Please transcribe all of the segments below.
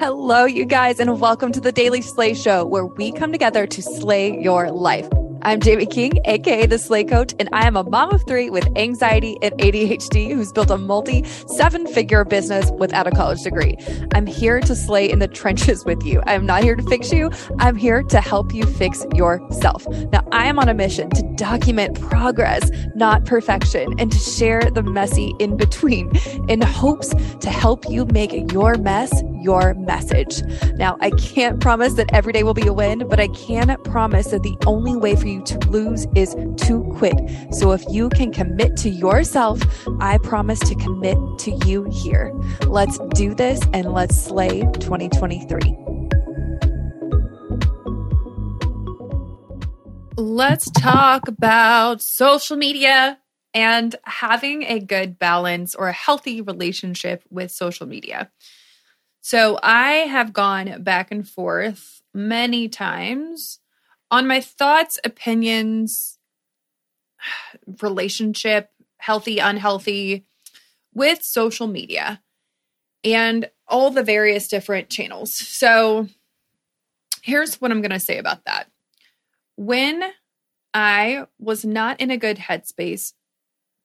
Hello, you guys, and welcome to the Daily Slay Show, where we come together to slay your life. I'm Jamie King, aka the Slay Coach, and I am a mom of three with anxiety and ADHD who's built a multi seven figure business without a college degree. I'm here to slay in the trenches with you. I'm not here to fix you, I'm here to help you fix yourself. Now, I am on a mission to document progress, not perfection, and to share the messy in between in hopes to help you make your mess your message. Now, I can't promise that every day will be a win, but I can promise that the only way for you to lose is to quit. So if you can commit to yourself, I promise to commit to you here. Let's do this and let's slay 2023. Let's talk about social media and having a good balance or a healthy relationship with social media. So I have gone back and forth many times on my thoughts, opinions, relationship, healthy, unhealthy, with social media and all the various different channels. So here's what I'm going to say about that. When I was not in a good headspace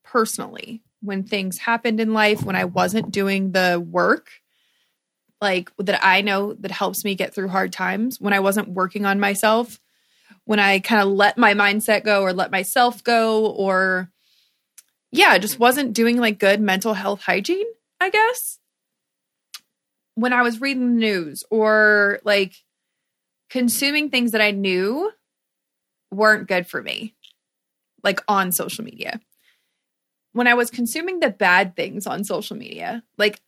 personally, when things happened in life, when I wasn't doing the work like that I know that helps me get through hard times, when I wasn't working on myself, when I kind of let my mindset go or let myself go or yeah, just wasn't doing like good mental health hygiene, I guess. When I was reading the news or like consuming things that I knew weren't good for me, like on social media. When I was consuming the bad things on social media, like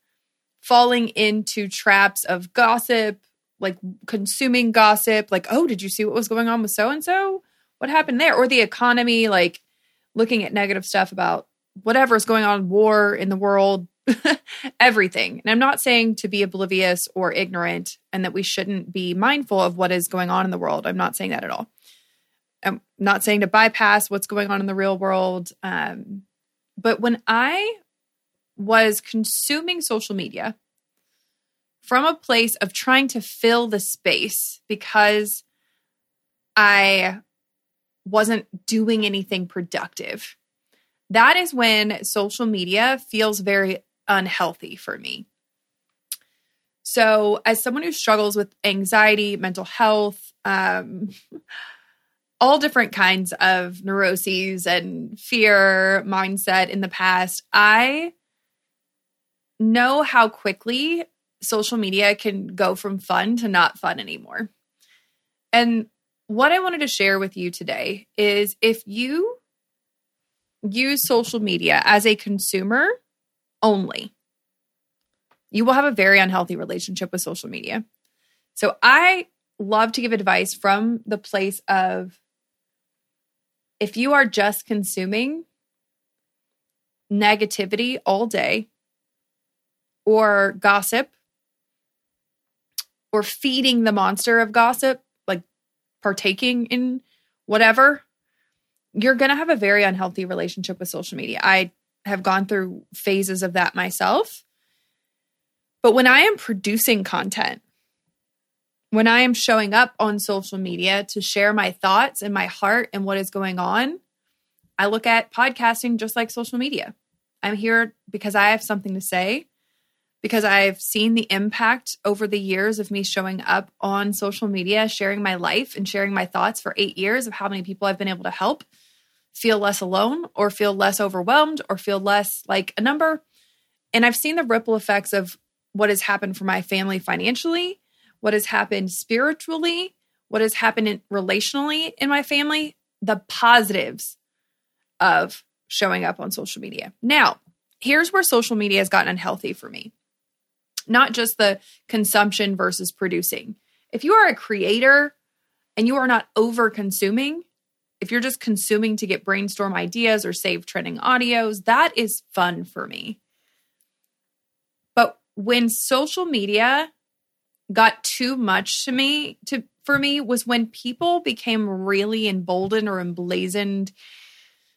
falling into traps of gossip, like consuming gossip, like, oh, did you see what was going on with so and so? What happened there? Or the economy, like looking at negative stuff about whatever is going on, war in the world, everything. And I'm not saying to be oblivious or ignorant and that we shouldn't be mindful of what is going on in the world. I'm not saying that at all. I'm not saying to bypass what's going on in the real world. Um, but when I was consuming social media from a place of trying to fill the space because I wasn't doing anything productive. That is when social media feels very unhealthy for me. So, as someone who struggles with anxiety, mental health, um, all different kinds of neuroses and fear mindset in the past, I know how quickly social media can go from fun to not fun anymore. And what I wanted to share with you today is if you use social media as a consumer only, you will have a very unhealthy relationship with social media. So I love to give advice from the place of if you are just consuming negativity all day or gossip or feeding the monster of gossip, like partaking in whatever, you're going to have a very unhealthy relationship with social media. I have gone through phases of that myself. But when I am producing content, when I am showing up on social media to share my thoughts and my heart and what is going on, I look at podcasting just like social media. I'm here because I have something to say because I've seen the impact over the years of me showing up on social media, sharing my life and sharing my thoughts for eight years of how many people I've been able to help feel less alone or feel less overwhelmed or feel less like a number. And I've seen the ripple effects of what has happened for my family financially, what has happened spiritually, what has happened in, relationally in my family, the positives of showing up on social media. Now, here's where social media has gotten unhealthy for me not just the consumption versus producing. If you are a creator and you are not over consuming, if you're just consuming to get brainstorm ideas or save trending audios, that is fun for me. But when social media got too much to me to for me was when people became really emboldened or emblazoned.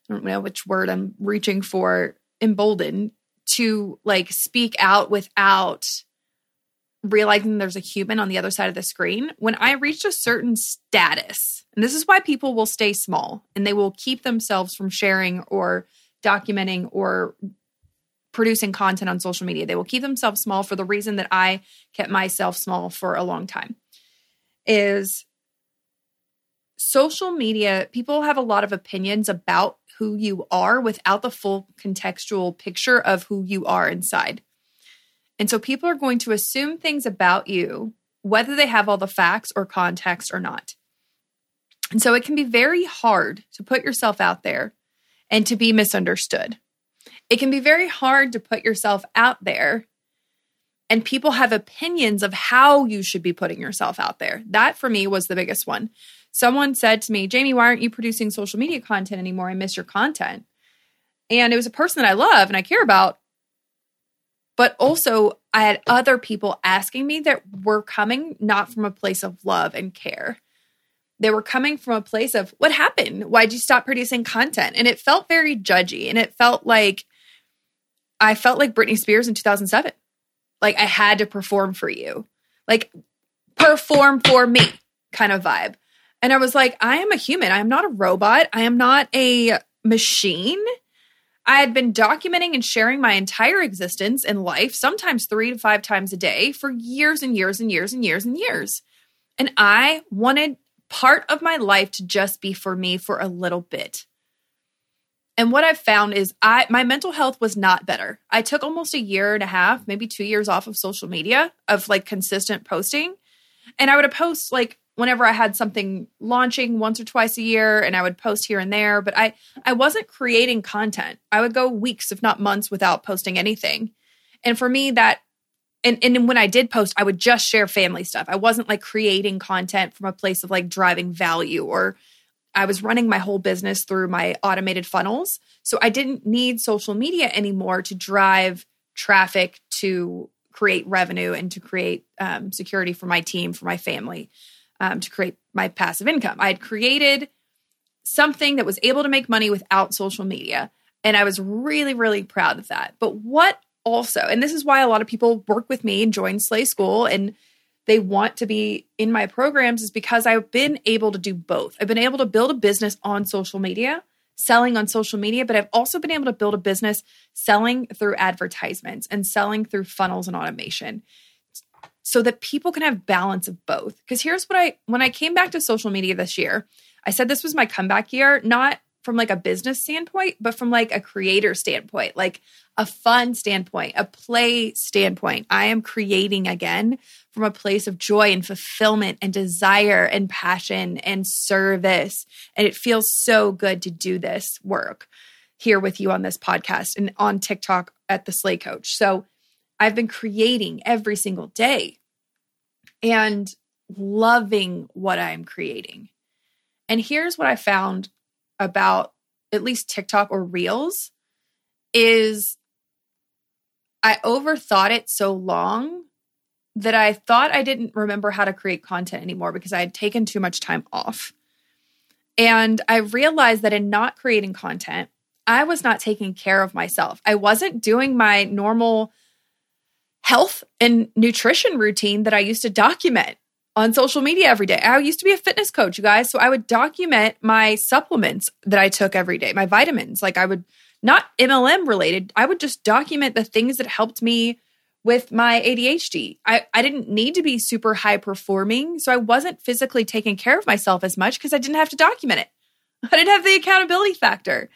I don't know which word I'm reaching for, emboldened to like speak out without realizing there's a human on the other side of the screen, when I reached a certain status, and this is why people will stay small and they will keep themselves from sharing or documenting or producing content on social media. They will keep themselves small for the reason that I kept myself small for a long time. Is social media, people have a lot of opinions about who you are without the full contextual picture of who you are inside. And so people are going to assume things about you, whether they have all the facts or context or not. And so it can be very hard to put yourself out there and to be misunderstood. It can be very hard to put yourself out there and people have opinions of how you should be putting yourself out there. That for me was the biggest one. Someone said to me, Jamie, why aren't you producing social media content anymore? I miss your content. And it was a person that I love and I care about. But also, I had other people asking me that were coming not from a place of love and care. They were coming from a place of, what happened? Why'd you stop producing content? And it felt very judgy. And it felt like, I felt like Britney Spears in 2007. Like I had to perform for you, like perform for me kind of vibe. And I was like, I am a human. I am not a robot. I am not a machine. I had been documenting and sharing my entire existence and life, sometimes three to five times a day, for years and years and years and years and years. And I wanted part of my life to just be for me for a little bit. And what I've found is I my mental health was not better. I took almost a year and a half, maybe 2 years off of social media of like consistent posting. And I would post like whenever I had something launching once or twice a year and I would post here and there, but I I wasn't creating content. I would go weeks if not months without posting anything. And for me that and and when I did post, I would just share family stuff. I wasn't like creating content from a place of like driving value or I was running my whole business through my automated funnels. So I didn't need social media anymore to drive traffic to create revenue and to create um, security for my team, for my family um, to create my passive income. I had created something that was able to make money without social media. And I was really, really proud of that. But what also, and this is why a lot of people work with me and join Slay School and they want to be in my programs, is because I've been able to do both. I've been able to build a business on social media, selling on social media, but I've also been able to build a business selling through advertisements and selling through funnels and automation so that people can have balance of both. Because here's what I, when I came back to social media this year, I said this was my comeback year, not from like a business standpoint, but from like a creator standpoint, like a fun standpoint, a play standpoint. I am creating again from a place of joy and fulfillment and desire and passion and service. And it feels so good to do this work here with you on this podcast and on TikTok at the Slay Coach. So I've been creating every single day and loving what I'm creating. And here's what I found about at least TikTok or Reels is I overthought it so long that I thought I didn't remember how to create content anymore because I had taken too much time off. And I realized that in not creating content, I was not taking care of myself. I wasn't doing my normal health and nutrition routine that I used to document on social media every day. I used to be a fitness coach, you guys. So I would document my supplements that I took every day, my vitamins. Like I would, not MLM related, I would just document the things that helped me with my ADHD. I, I didn't need to be super high performing. So I wasn't physically taking care of myself as much because I didn't have to document it. I didn't have the accountability factor.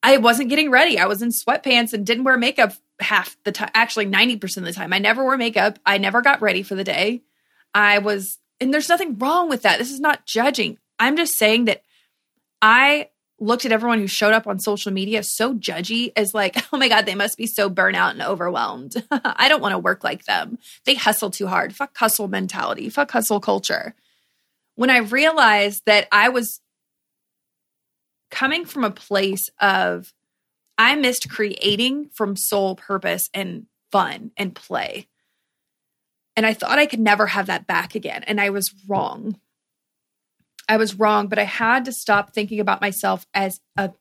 I wasn't getting ready. I was in sweatpants and didn't wear makeup half the time, actually 90% of the time. I never wore makeup. I never got ready for the day. I was, and there's nothing wrong with that. This is not judging. I'm just saying that I looked at everyone who showed up on social media so judgy as like, oh my God, they must be so burnout and overwhelmed. I don't want to work like them. They hustle too hard. Fuck hustle mentality. Fuck hustle culture. When I realized that I was coming from a place of I missed creating from soul purpose and fun and play. And I thought I could never have that back again. And I was wrong. I was wrong, but I had to stop thinking about myself as a,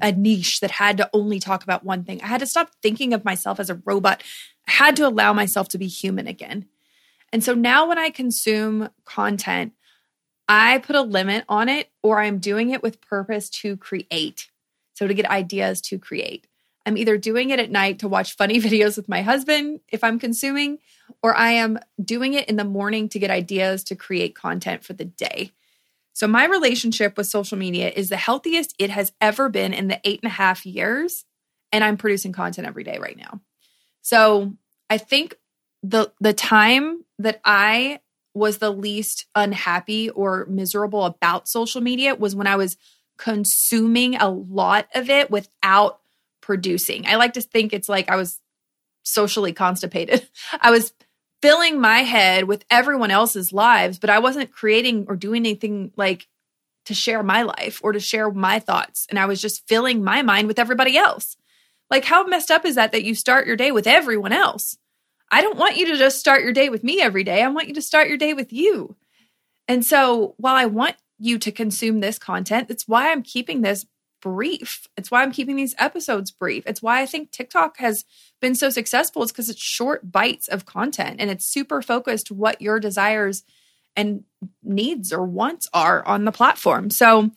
a niche that had to only talk about one thing. I had to stop thinking of myself as a robot. I had to allow myself to be human again. And so now when I consume content, I put a limit on it or I'm doing it with purpose to create. So to get ideas to create. I'm either doing it at night to watch funny videos with my husband if I'm consuming, or I am doing it in the morning to get ideas to create content for the day. So, my relationship with social media is the healthiest it has ever been in the eight and a half years. And I'm producing content every day right now. So, I think the the time that I was the least unhappy or miserable about social media was when I was consuming a lot of it without producing. I like to think it's like I was socially constipated. I was filling my head with everyone else's lives, but I wasn't creating or doing anything like to share my life or to share my thoughts. And I was just filling my mind with everybody else. Like, how messed up is that that you start your day with everyone else? I don't want you to just start your day with me every day. I want you to start your day with you. And so, while I want you to consume this content, It's why I'm keeping this brief. It's why I'm keeping these episodes brief. It's why I think TikTok has been so successful. It's because it's short bites of content and it's super focused what your desires and needs or wants are on the platform. So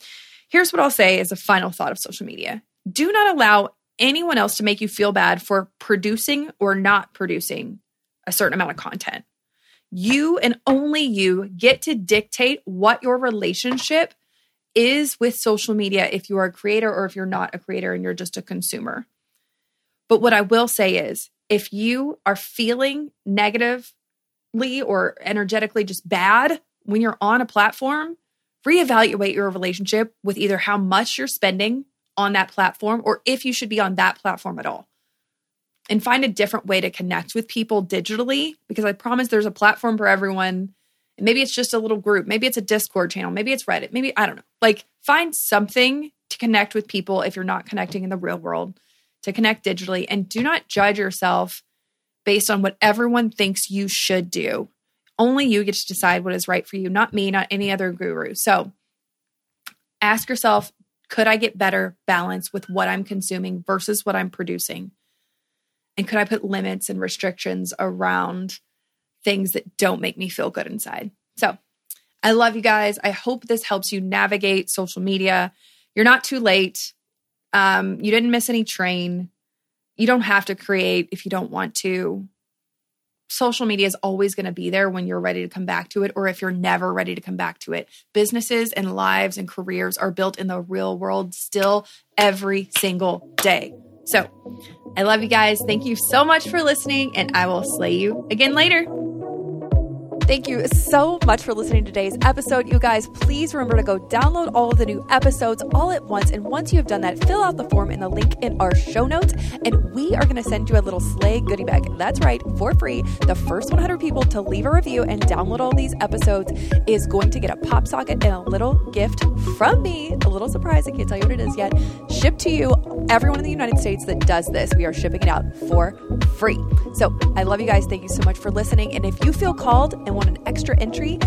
here's what I'll say as a final thought of social media do not allow anyone else to make you feel bad for producing or not producing a certain amount of content. You and only you get to dictate what your relationship is with social media if you are a creator or if you're not a creator and you're just a consumer. But what I will say is if you are feeling negatively or energetically just bad when you're on a platform, reevaluate your relationship with either how much you're spending on that platform or if you should be on that platform at all. And find a different way to connect with people digitally because I promise there's a platform for everyone Maybe it's just a little group. Maybe it's a Discord channel. Maybe it's Reddit. Maybe, I don't know. Like, find something to connect with people if you're not connecting in the real world, to connect digitally. And do not judge yourself based on what everyone thinks you should do. Only you get to decide what is right for you, not me, not any other guru. So ask yourself could I get better balance with what I'm consuming versus what I'm producing? And could I put limits and restrictions around things that don't make me feel good inside. So I love you guys. I hope this helps you navigate social media. You're not too late. Um, you didn't miss any train. You don't have to create if you don't want to. Social media is always going to be there when you're ready to come back to it, or if you're never ready to come back to it. Businesses and lives and careers are built in the real world still every single day. So I love you guys. Thank you so much for listening, and I will slay you again later. Thank you so much for listening to today's episode. You guys, please remember to go download all of the new episodes all at once. And once you have done that, fill out the form in the link in our show notes. And we are going to send you a little slay goodie bag. That's right, for free. The first 100 people to leave a review and download all these episodes is going to get a pop socket and a little gift from me. A little surprise. I can't tell you what it is yet. Shipped to you. Everyone in the United States that does this, we are shipping it out for free. So I love you guys. Thank you so much for listening. And if you feel called want an extra entry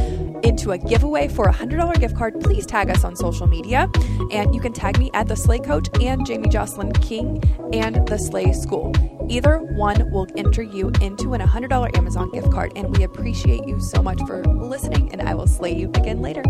into a giveaway for a $100 gift card, please tag us on social media. And you can tag me at The Slay Coach and Jamie Jocelyn King and The Slay School. Either one will enter you into an $100 Amazon gift card. And we appreciate you so much for listening, and I will slay you again later.